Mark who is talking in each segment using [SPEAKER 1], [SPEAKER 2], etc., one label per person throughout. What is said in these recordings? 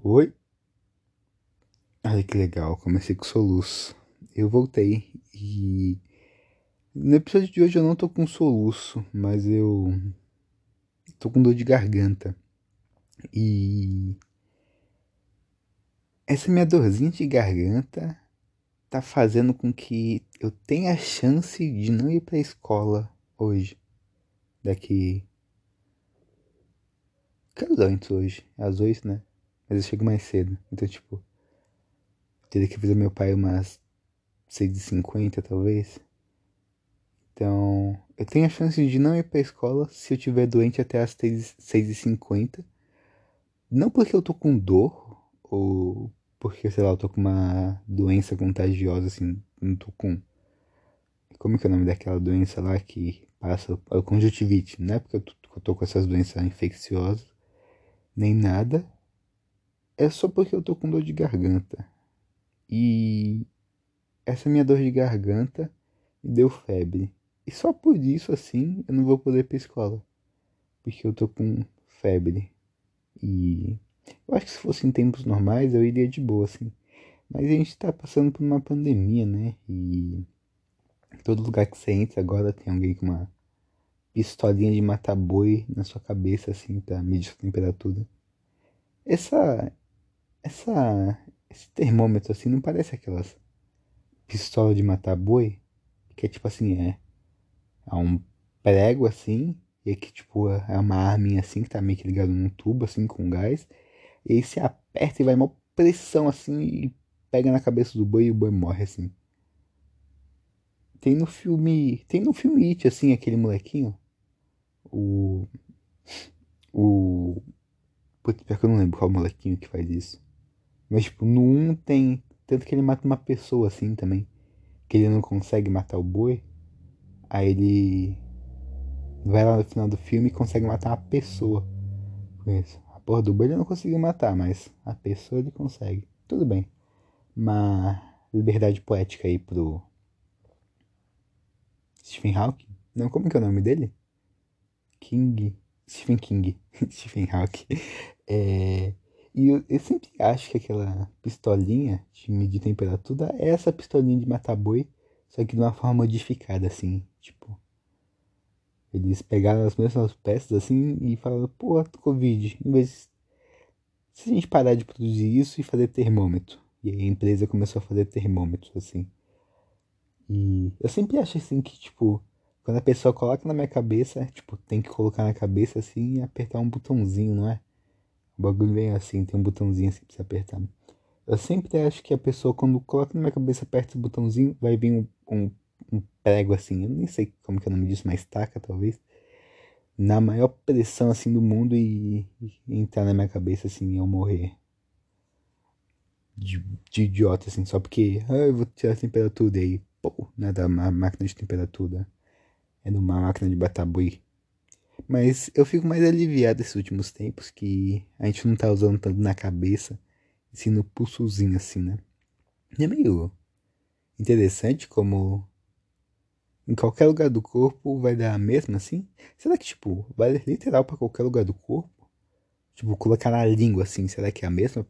[SPEAKER 1] Oi? Olha que legal, comecei com soluço. Eu voltei e. No episódio de hoje eu não tô com soluço, mas eu. tô com dor de garganta. E. Essa minha dorzinha de garganta tá fazendo com que eu tenha a chance de não ir pra escola hoje. Daqui. Que antes hoje? Às oito, né? Mas eu chego mais cedo. Então, tipo. Teria que avisar meu pai umas 6h50, talvez. Então, eu tenho a chance de não ir pra escola se eu tiver doente até as 6h50. Não porque eu tô com dor, ou porque, sei lá, eu tô com uma doença contagiosa, assim, não tô com. Como que é o nome daquela doença lá que passa? É o conjuntivite. Não é porque eu tô com essas doenças infecciosas, nem nada. É só porque eu tô com dor de garganta. E essa minha dor de garganta me deu febre. E só por isso, assim, eu não vou poder ir pra escola. Porque eu tô com febre. E eu acho que se fosse em tempos normais eu iria de boa, assim. Mas a gente tá passando por uma pandemia, né? E todo lugar que você entra agora tem alguém com uma pistolinha de matar boi na sua cabeça, assim, pra medir a temperatura. Essa. Essa esse termômetro assim não parece aquelas pistola de matar boi? Que é tipo assim, é. É um prego assim, e que tipo é uma arminha assim que tá meio que ligado num tubo assim com gás. E aí você aperta e vai uma pressão assim e pega na cabeça do boi e o boi morre assim. Tem no filme. Tem no filme It, assim, aquele molequinho. O. O. Putz, pior que eu não lembro qual molequinho que faz isso. Mas, tipo, no 1 tem. Tanto que ele mata uma pessoa assim também. Que ele não consegue matar o boi. Aí ele. Vai lá no final do filme e consegue matar uma pessoa. Com isso. A porra do boi ele não conseguiu matar, mas a pessoa ele consegue. Tudo bem. Uma liberdade poética aí pro. Stephen Hawking? Não, como que é o nome dele? King. Stephen King. Stephen Hawking. É. E eu, eu, sempre acho que aquela pistolinha de medir temperatura é essa pistolinha de matar boi, só que de uma forma modificada, assim, tipo. Eles pegaram as mesmas peças assim e falaram, pô, Covid, em vez se a gente parar de produzir isso e fazer termômetro. E aí a empresa começou a fazer termômetros, assim. E eu sempre acho assim que, tipo, quando a pessoa coloca na minha cabeça, tipo, tem que colocar na cabeça assim e apertar um botãozinho, não é? O bagulho vem assim, tem um botãozinho assim pra você apertar. Eu sempre acho que a pessoa, quando coloca na minha cabeça, aperta o botãozinho, vai vir um, um, um prego assim. Eu nem sei como que é o nome disso, mas taca talvez. Na maior pressão assim do mundo e, e entrar na minha cabeça assim e eu morrer. De, de, idiota assim, só porque ah, eu vou tirar a temperatura aí. Pô, não é da máquina de temperatura. É uma máquina de batabui. Mas eu fico mais aliviado esses últimos tempos que a gente não tá usando tanto na cabeça, e sim no pulsozinho assim, né? E é meio interessante como em qualquer lugar do corpo vai dar a mesma assim? Será que, tipo, vai literal para qualquer lugar do corpo? Tipo, colocar na língua assim, será que é a mesma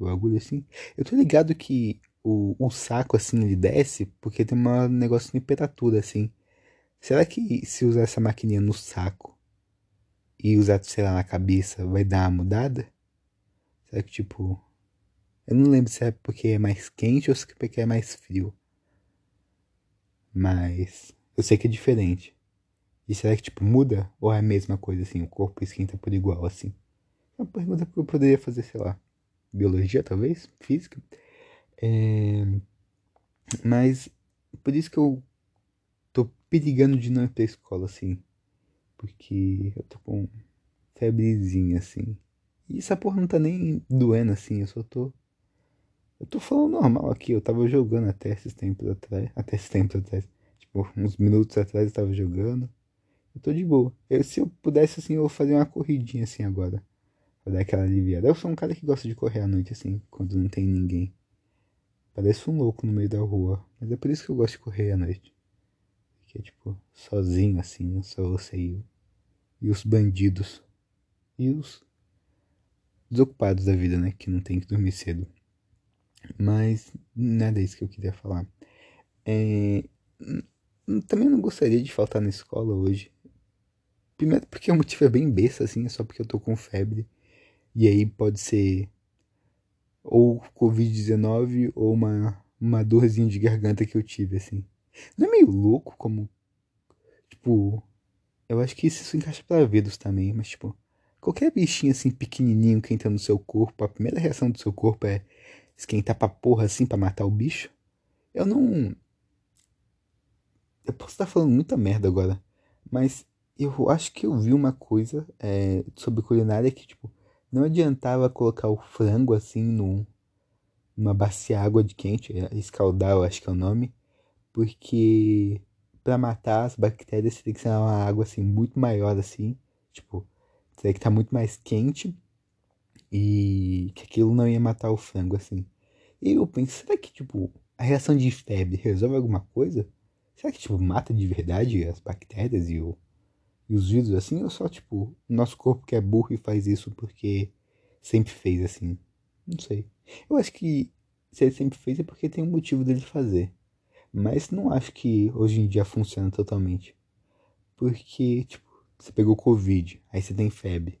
[SPEAKER 1] bagulho assim? Eu tô ligado que o, o saco assim ele desce porque tem um negócio de temperatura assim. Será que se usar essa maquininha no saco e usar, sei lá, na cabeça vai dar uma mudada? Será que, tipo. Eu não lembro se é porque é mais quente ou se é porque é mais frio. Mas. Eu sei que é diferente. E será que, tipo, muda? Ou é a mesma coisa, assim? O corpo esquenta por igual, assim? É uma pergunta que eu poderia fazer, sei lá. Biologia, talvez? Física? É... Mas. Por isso que eu tô perigando de não ir pra escola, assim. Porque eu tô com febrezinha, assim. E essa porra não tá nem doendo, assim. Eu só tô. Eu tô falando normal aqui. Eu tava jogando até esses tempos atrás. Até esses tempos atrás. Tipo, uns minutos atrás eu tava jogando. Eu tô de boa. Eu, se eu pudesse, assim, eu vou fazer uma corridinha, assim, agora. Pra dar aquela aliviada. Eu sou um cara que gosta de correr à noite, assim, quando não tem ninguém. Parece um louco no meio da rua. Mas é por isso que eu gosto de correr à noite que é tipo sozinho assim, só você e, e os bandidos. E os desocupados da vida, né? Que não tem que dormir cedo. Mas nada disso que eu queria falar. É, também não gostaria de faltar na escola hoje. Primeiro porque o motivo é bem besta, assim, é só porque eu tô com febre. E aí pode ser ou Covid-19 ou uma, uma dorzinha de garganta que eu tive, assim. Não é meio louco como. Tipo. Eu acho que isso encaixa pra vírus também, mas tipo. Qualquer bichinho assim pequenininho que entra no seu corpo, a primeira reação do seu corpo é esquentar pra porra assim pra matar o bicho. Eu não. Eu posso estar falando muita merda agora, mas eu acho que eu vi uma coisa é, sobre culinária que, tipo, não adiantava colocar o frango assim num, numa bacia água de quente, é, escaldar, eu acho que é o nome, porque para matar as bactérias tem que ser uma água assim muito maior assim, tipo, teria que estar tá muito mais quente e que aquilo não ia matar o frango assim. E eu penso, será que tipo a reação de febre resolve alguma coisa? Será que tipo mata de verdade as bactérias e o e os vírus assim, ou só, tipo, o nosso corpo que é burro e faz isso porque sempre fez assim? Não sei. Eu acho que se ele sempre fez é porque tem um motivo dele fazer. Mas não acho que hoje em dia funciona totalmente. Porque, tipo, você pegou Covid, aí você tem febre.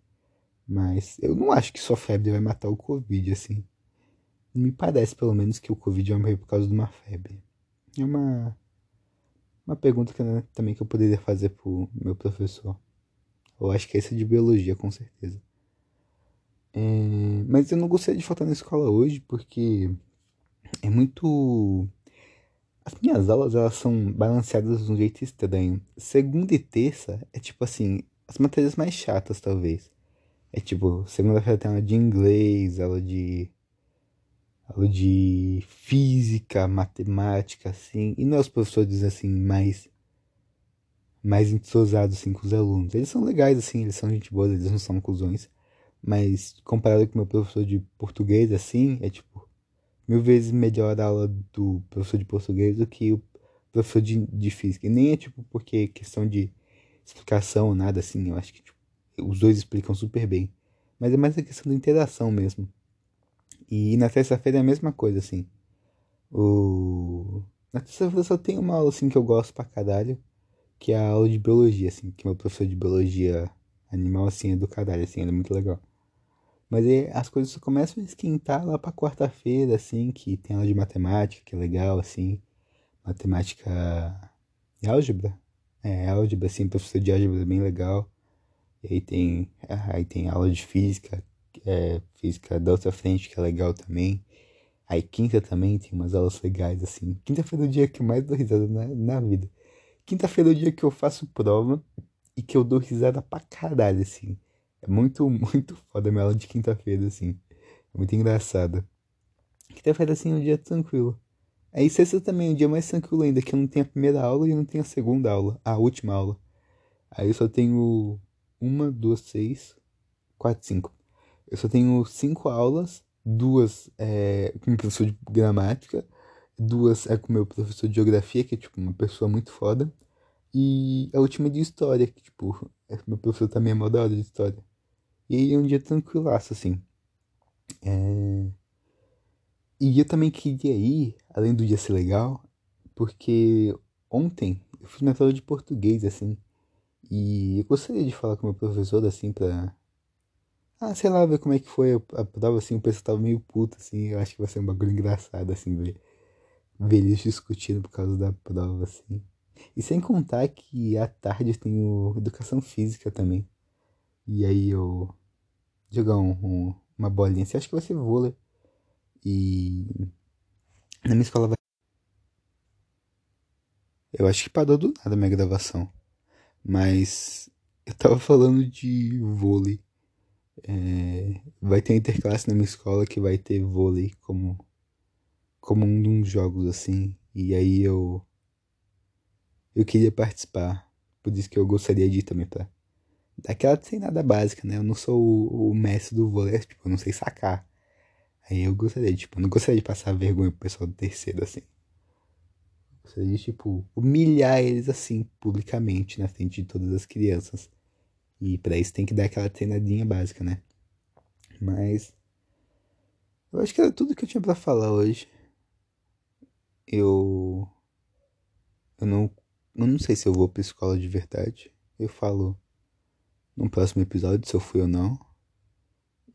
[SPEAKER 1] Mas eu não acho que só febre vai matar o Covid, assim. Me parece, pelo menos, que o Covid vai morrer por causa de uma febre. É uma uma pergunta que, né, também que eu poderia fazer pro meu professor. Eu acho que esse é de biologia, com certeza. É, mas eu não gostaria de faltar na escola hoje porque é muito. As minhas aulas elas são balanceadas de um jeito estranho. Segunda e terça é tipo assim, as matérias mais chatas talvez. É tipo, segunda-feira tem aula de inglês, aula de aula de física, matemática, assim, e não é os professores, assim, mais mais entrosados, assim, com os alunos. Eles são legais, assim, eles são gente boa, eles não são cuzões, mas comparado com o meu professor de português, assim, é, tipo, mil vezes melhor a aula do professor de português do que o professor de, de física. E nem é, tipo, porque questão de explicação nada, assim, eu acho que, tipo, os dois explicam super bem. Mas é mais a questão da interação mesmo. E na terça-feira é a mesma coisa, assim. O... Na terça-feira só tem uma aula, assim, que eu gosto pra caralho, que é a aula de biologia, assim, que meu professor de biologia animal, assim, é do caralho, assim, ele é muito legal. Mas aí as coisas começam a esquentar lá pra quarta-feira, assim, que tem aula de matemática, que é legal, assim. Matemática e álgebra? É, álgebra, assim, professor de álgebra é bem legal. E aí tem, aí tem aula de física, é, física da outra frente, que é legal também. Aí quinta também tem umas aulas legais, assim. Quinta-feira é o dia que eu mais dou risada na, na vida. Quinta-feira é o dia que eu faço prova e que eu dou risada pra caralho, assim. É muito, muito foda a minha aula de quinta-feira, assim. É muito engraçada. Quinta-feira, assim, é um dia tranquilo. Aí sexta também é um dia mais tranquilo ainda, que eu não tenho a primeira aula e eu não tenho a segunda aula, a última aula. Aí eu só tenho uma, duas, seis, quatro, cinco. Eu só tenho cinco aulas, duas é, com meu professor de gramática, duas é com meu professor de geografia, que é tipo uma pessoa muito foda, e a última é de história, que tipo, é, meu professor também é mó da hora de história. E é um dia tranquilaço, assim. É... E eu também queria ir, além do dia ser legal, porque ontem eu fiz minha aula de português, assim, e eu gostaria de falar com meu professor, assim, pra ah, sei lá, ver como é que foi a prova, assim, o pessoal tava meio puto, assim, eu acho que vai ser um bagulho engraçado, assim, ver, ver eles discutindo por causa da prova, assim. E sem contar que à tarde eu tenho educação física também. E aí eu jogar um, um, uma bolinha, você acha que vai ser vôlei? E na minha escola vai. Eu acho que parou do nada a minha gravação. Mas eu tava falando de vôlei. É, vai ter interclasse na minha escola que vai ter vôlei como, como um dos jogos assim. E aí eu. Eu queria participar. Por isso que eu gostaria de ir também pra. Daquela sem nada básica, né? Eu não sou o, o mestre do vôlei, tipo, eu não sei sacar. Aí eu gostaria, tipo, eu não gostaria de passar vergonha pro pessoal do terceiro, assim. Eu gostaria de, tipo, humilhar eles assim, publicamente, na frente de todas as crianças. E para isso tem que dar aquela treinadinha básica, né? Mas eu acho que era tudo que eu tinha para falar hoje. Eu eu não eu não sei se eu vou pra escola de verdade. Eu falo no próximo episódio se eu fui ou não.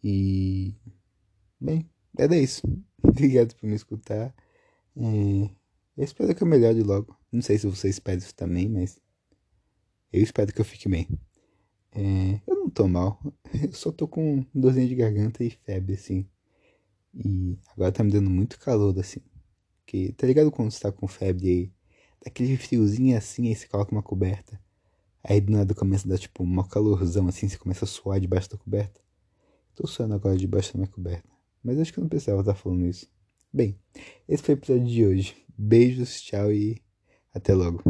[SPEAKER 1] E bem, era isso. Obrigado por me escutar. É, eu espero que eu melhore logo. Não sei se você espera isso também, mas eu espero que eu fique bem. É, eu não tô mal. Eu só tô com dorzinha de garganta e febre, assim. E agora tá me dando muito calor, assim. Que, tá ligado quando você tá com febre aí? Daquele friozinho assim, aí você coloca uma coberta. Aí do nada começa a dar tipo uma calorzão assim, você começa a suar debaixo da coberta. Tô suando agora debaixo da minha coberta. Mas acho que eu não precisava estar falando isso. Bem, esse foi o episódio de hoje. Beijos, tchau e até logo.